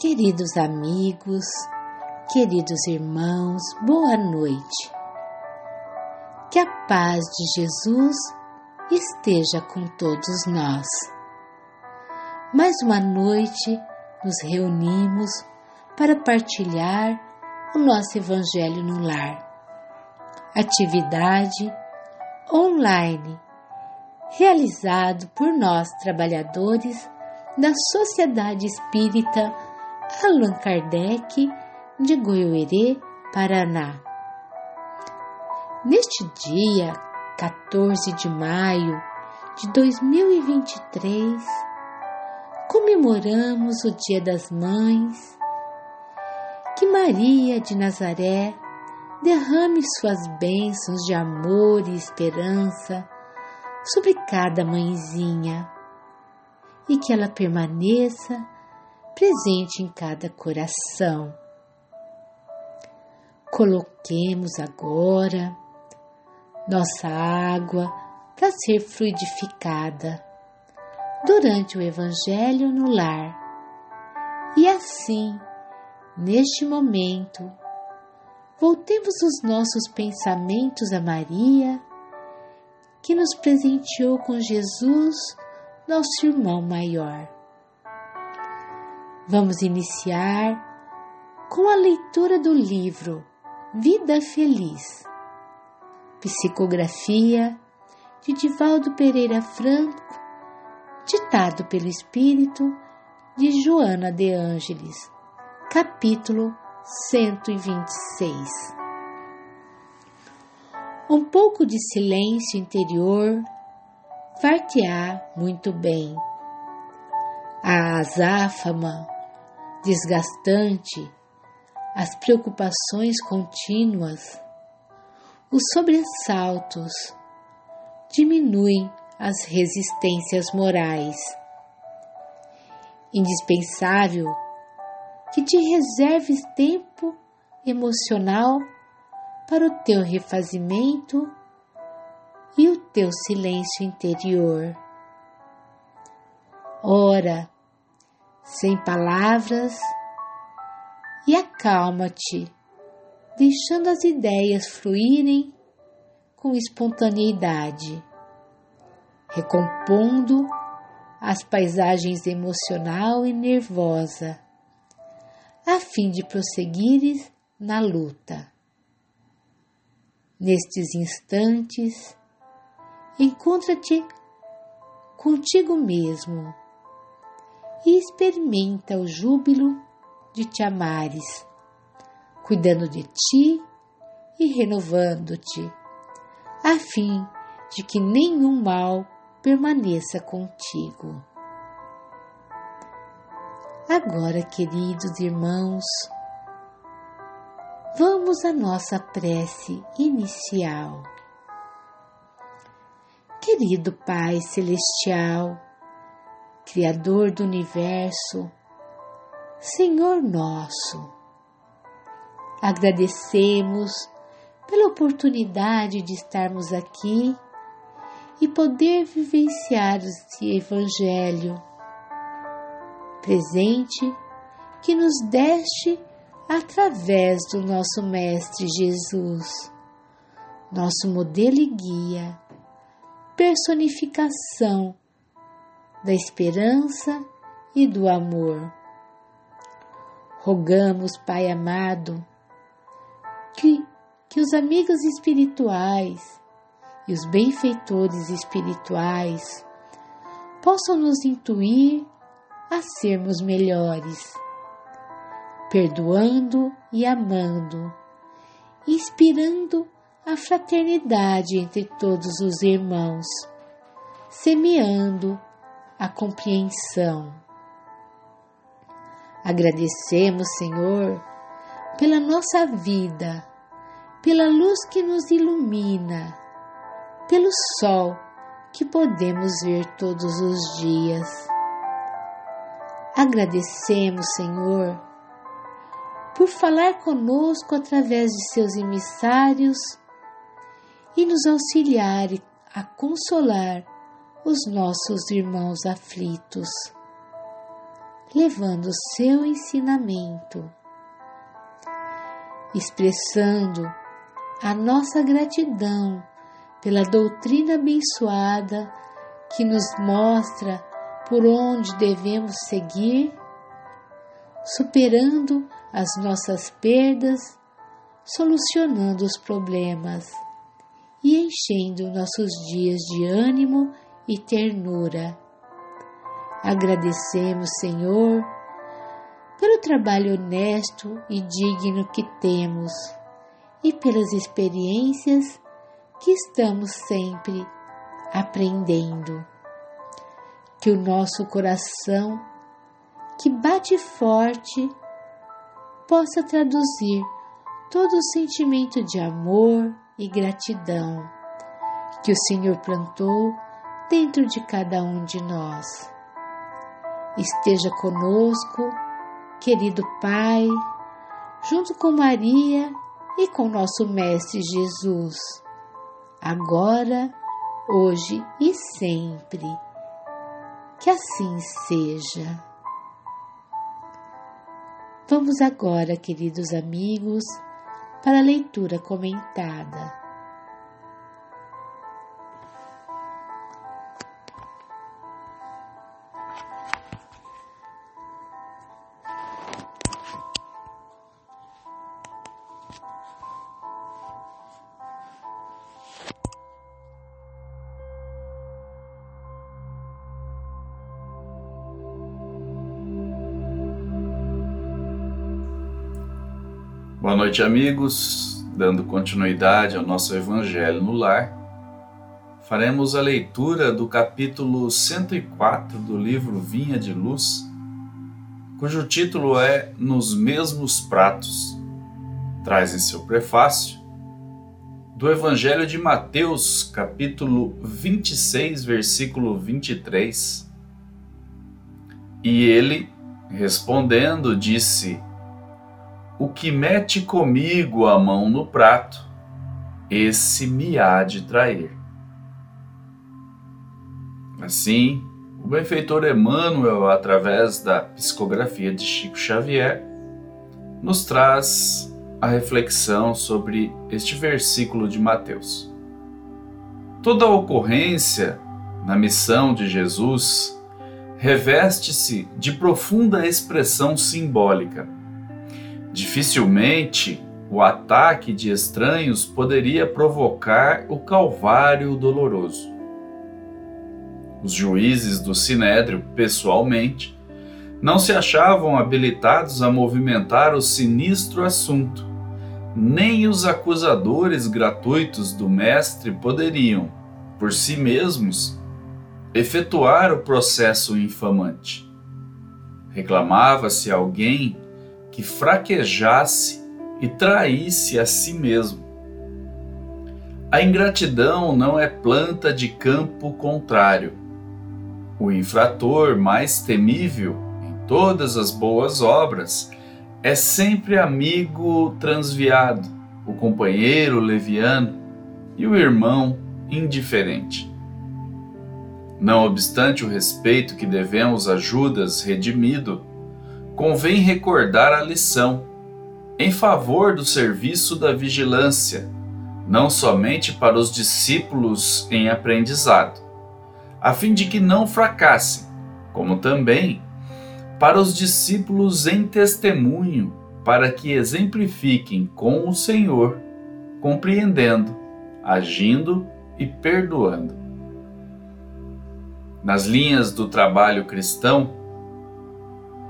Queridos amigos, queridos irmãos, boa noite. Que a paz de Jesus esteja com todos nós. Mais uma noite nos reunimos para partilhar o nosso Evangelho no Lar. Atividade online realizado por nós trabalhadores da Sociedade Espírita Allan Kardec de Goiôerê, Paraná. Neste dia 14 de maio de 2023, comemoramos o Dia das Mães. Que Maria de Nazaré derrame suas bênçãos de amor e esperança sobre cada mãezinha e que ela permaneça presente em cada coração. Coloquemos agora nossa água para ser fluidificada durante o Evangelho no lar. E assim, neste momento, voltemos os nossos pensamentos a Maria, que nos presenteou com Jesus, nosso irmão maior. Vamos iniciar com a leitura do livro Vida Feliz, psicografia de Divaldo Pereira Franco, ditado pelo Espírito de Joana de Ângeles, capítulo 126. Um pouco de silêncio interior far-te-á muito bem. A azáfama desgastante, as preocupações contínuas, os sobressaltos diminuem as resistências morais. Indispensável que te reserves tempo emocional para o teu refazimento e o teu silêncio interior. Ora, sem palavras e acalma-te, deixando as ideias fluírem com espontaneidade, recompondo as paisagens emocional e nervosa, a fim de prosseguires na luta. Nestes instantes, encontra-te contigo mesmo e experimenta o júbilo de te amares, cuidando de ti e renovando-te, a fim de que nenhum mal permaneça contigo. Agora, queridos irmãos, vamos à nossa prece inicial. Querido Pai Celestial, Criador do Universo, Senhor nosso, agradecemos pela oportunidade de estarmos aqui e poder vivenciar esse Evangelho presente que nos deste através do nosso Mestre Jesus, nosso modelo e guia, personificação da esperança e do amor. Rogamos, Pai amado, que, que os amigos espirituais e os benfeitores espirituais possam nos intuir a sermos melhores, perdoando e amando, inspirando a fraternidade entre todos os irmãos, semeando a compreensão. Agradecemos, Senhor, pela nossa vida, pela luz que nos ilumina, pelo sol que podemos ver todos os dias. Agradecemos, Senhor, por falar conosco através de seus emissários e nos auxiliar a consolar os nossos irmãos aflitos. levando seu ensinamento, expressando a nossa gratidão pela doutrina abençoada que nos mostra por onde devemos seguir, superando as nossas perdas, solucionando os problemas e enchendo nossos dias de ânimo e ternura. Agradecemos, Senhor, pelo trabalho honesto e digno que temos e pelas experiências que estamos sempre aprendendo. Que o nosso coração, que bate forte, possa traduzir todo o sentimento de amor e gratidão que o Senhor plantou dentro de cada um de nós. Esteja conosco, querido Pai, junto com Maria e com nosso Mestre Jesus, agora, hoje e sempre. Que assim seja. Vamos agora, queridos amigos, para a leitura comentada. Boa noite, amigos. Dando continuidade ao nosso Evangelho no Lar, faremos a leitura do capítulo 104 do livro Vinha de Luz, cujo título é Nos Mesmos Pratos. Traz em seu prefácio do Evangelho de Mateus, capítulo 26, versículo 23. E ele, respondendo, disse: o que mete comigo a mão no prato, esse me há de trair. Assim, o benfeitor Emmanuel, através da psicografia de Chico Xavier, nos traz a reflexão sobre este versículo de Mateus. Toda ocorrência na missão de Jesus reveste-se de profunda expressão simbólica Dificilmente o ataque de estranhos poderia provocar o calvário doloroso. Os juízes do sinédrio, pessoalmente, não se achavam habilitados a movimentar o sinistro assunto. Nem os acusadores gratuitos do mestre poderiam, por si mesmos, efetuar o processo infamante. Reclamava-se alguém que fraquejasse e traísse a si mesmo. A ingratidão não é planta de campo contrário. O infrator mais temível em todas as boas obras é sempre amigo transviado, o companheiro leviano e o irmão indiferente. Não obstante o respeito que devemos a Judas redimido, convém recordar a lição em favor do serviço da vigilância, não somente para os discípulos em aprendizado, a fim de que não fracassem, como também para os discípulos em testemunho, para que exemplifiquem com o Senhor, compreendendo, agindo e perdoando. Nas linhas do trabalho cristão,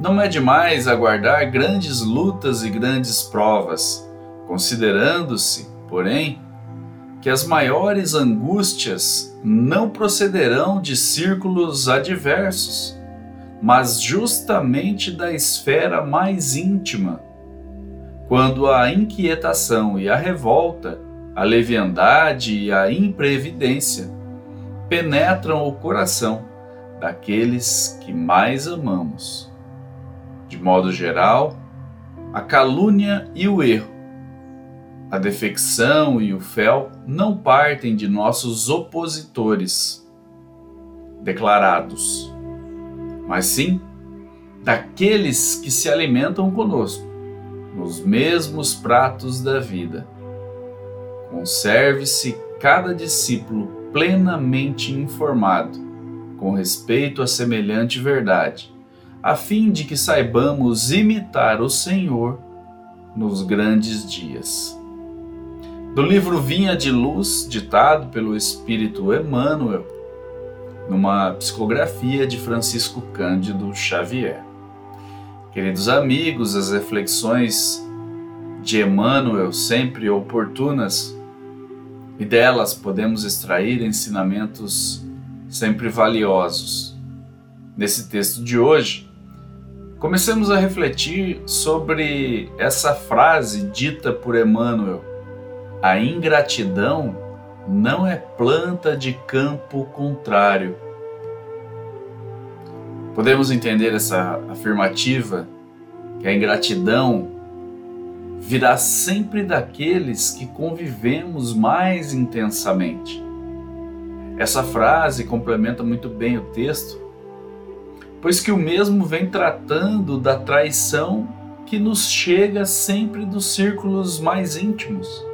não é demais aguardar grandes lutas e grandes provas, considerando-se, porém, que as maiores angústias não procederão de círculos adversos, mas justamente da esfera mais íntima, quando a inquietação e a revolta, a leviandade e a imprevidência penetram o coração daqueles que mais amamos de modo geral, a calúnia e o erro, a defecção e o fel não partem de nossos opositores declarados, mas sim daqueles que se alimentam conosco, nos mesmos pratos da vida. Conserve-se cada discípulo plenamente informado com respeito a semelhante verdade, a fim de que saibamos imitar o Senhor nos grandes dias. Do livro Vinha de Luz, ditado pelo Espírito Emmanuel, numa psicografia de Francisco Cândido Xavier. Queridos amigos, as reflexões de Emmanuel, sempre oportunas, e delas podemos extrair ensinamentos sempre valiosos. Nesse texto de hoje, comecemos a refletir sobre essa frase dita por Emmanuel: a ingratidão não é planta de campo contrário. Podemos entender essa afirmativa que a ingratidão virá sempre daqueles que convivemos mais intensamente. Essa frase complementa muito bem o texto, pois que o mesmo vem tratando da traição que nos chega sempre dos círculos mais íntimos.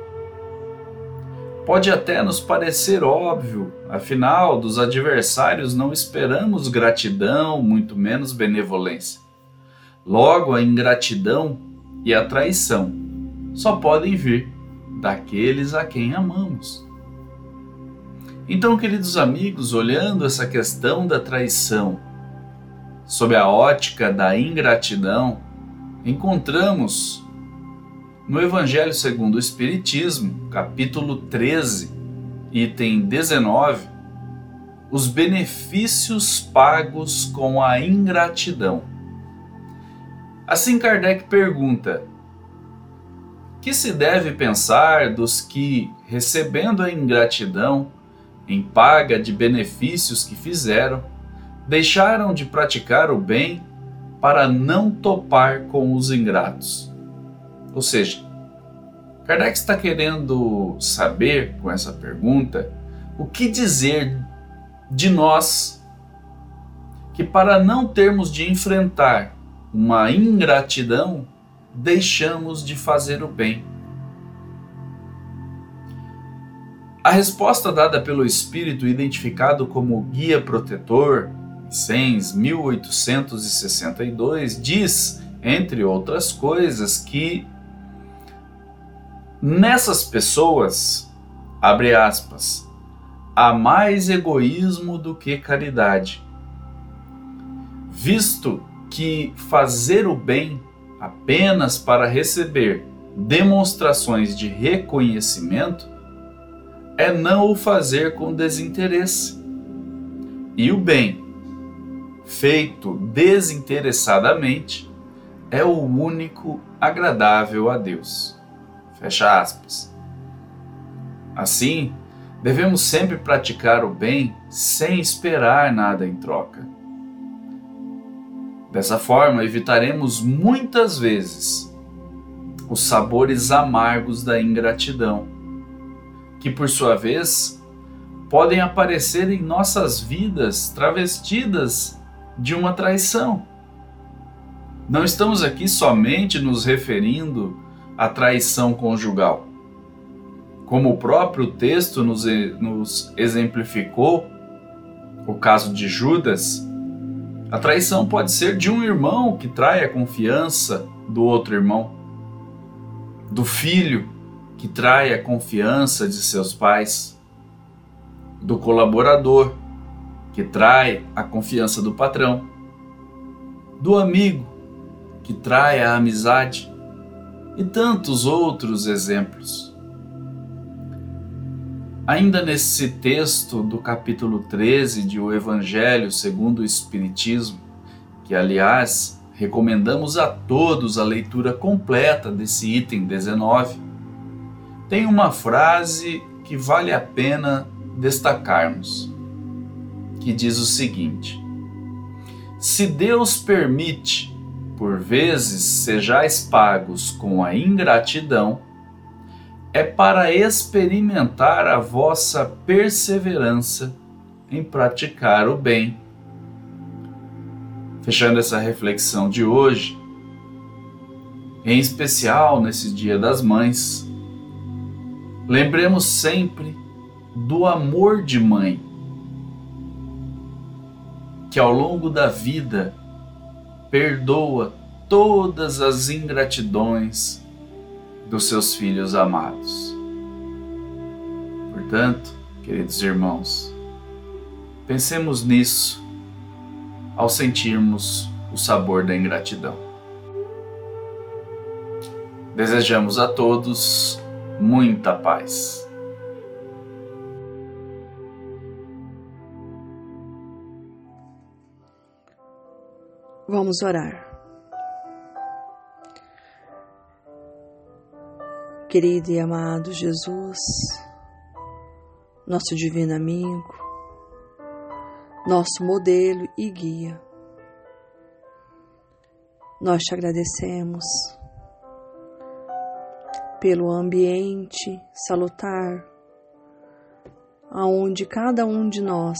Pode até nos parecer óbvio, afinal, dos adversários não esperamos gratidão, muito menos benevolência. Logo, a ingratidão e a traição só podem vir daqueles a quem amamos. Então, queridos amigos, olhando essa questão da traição sob a ótica da ingratidão, encontramos no Evangelho segundo o Espiritismo, capítulo 13, item 19, os benefícios pagos com a ingratidão. Assim Kardec pergunta: que se deve pensar dos que, recebendo a ingratidão em paga de benefícios que fizeram, deixaram de praticar o bem para não topar com os ingratos? Ou seja, Kardec está querendo saber com essa pergunta o que dizer de nós que, para não termos de enfrentar uma ingratidão, deixamos de fazer o bem. A resposta dada pelo espírito identificado como guia protetor, Sens 1862, diz, entre outras coisas, que Nessas pessoas, abre aspas, há mais egoísmo do que caridade, visto que fazer o bem apenas para receber demonstrações de reconhecimento é não o fazer com desinteresse. E o bem, feito desinteressadamente, é o único agradável a Deus. Fecha aspas. Assim, devemos sempre praticar o bem sem esperar nada em troca. Dessa forma, evitaremos muitas vezes os sabores amargos da ingratidão, que por sua vez podem aparecer em nossas vidas travestidas de uma traição. Não estamos aqui somente nos referindo a traição conjugal. Como o próprio texto nos, nos exemplificou, o caso de Judas, a traição pode ser de um irmão que trai a confiança do outro irmão, do filho que trai a confiança de seus pais, do colaborador que trai a confiança do patrão, do amigo que trai a amizade, e tantos outros exemplos. Ainda nesse texto do capítulo 13 de O Evangelho segundo o Espiritismo, que aliás recomendamos a todos a leitura completa desse item 19, tem uma frase que vale a pena destacarmos, que diz o seguinte: Se Deus permite por vezes sejais pagos com a ingratidão, é para experimentar a vossa perseverança em praticar o bem. Fechando essa reflexão de hoje, em especial nesse Dia das Mães, lembremos sempre do amor de mãe, que ao longo da vida perdoa todas as ingratidões dos seus filhos amados. Portanto, queridos irmãos, pensemos nisso ao sentirmos o sabor da ingratidão. Desejamos a todos muita paz. Vamos orar. Querido e amado Jesus, nosso divino amigo, nosso modelo e guia, nós te agradecemos pelo ambiente salutar aonde cada um de nós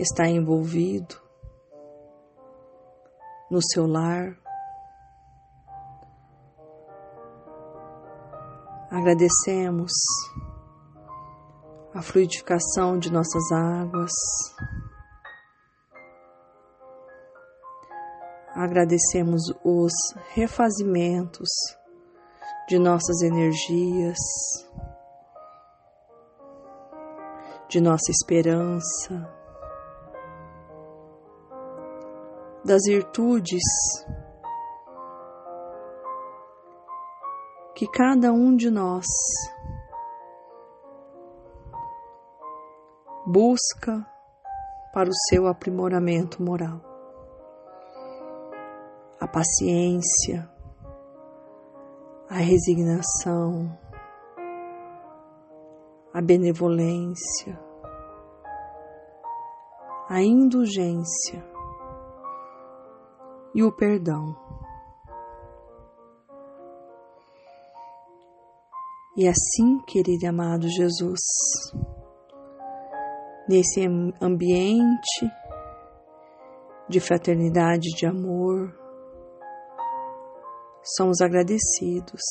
está envolvido no seu lar. Agradecemos a fluidificação de nossas águas. Agradecemos os refazimentos de nossas energias, de nossa esperança. Das virtudes que cada um de nós busca para o seu aprimoramento moral. A paciência, a resignação, a benevolência, a indulgência e o perdão. E assim, querido e amado Jesus, nesse ambiente de fraternidade, de amor, somos agradecidos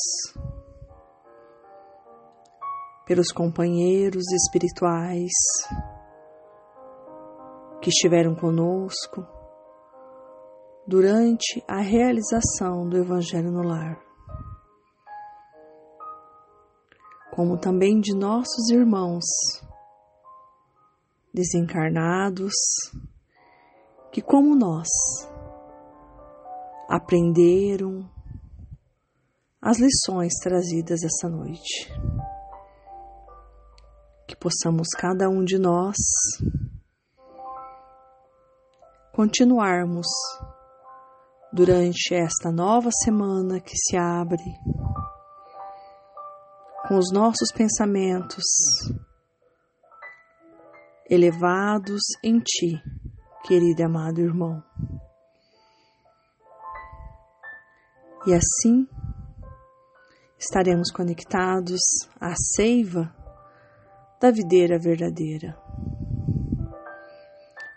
pelos companheiros espirituais que estiveram conosco durante a realização do Evangelho no lar, como também de nossos irmãos desencarnados que, como nós, aprenderam as lições trazidas essa noite. Que possamos cada um de nós continuarmos durante esta nova semana que se abre, com os nossos pensamentos elevados em Ti, querido e amado irmão. E assim estaremos conectados à seiva da videira verdadeira.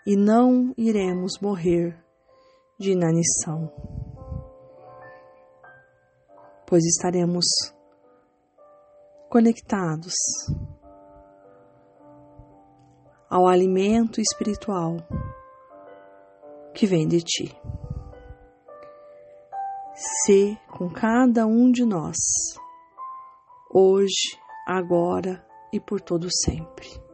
E não iremos morrer de inanição, pois estaremos conectados ao alimento espiritual que vem de ti. Se com cada um de nós, hoje, agora e por todo sempre.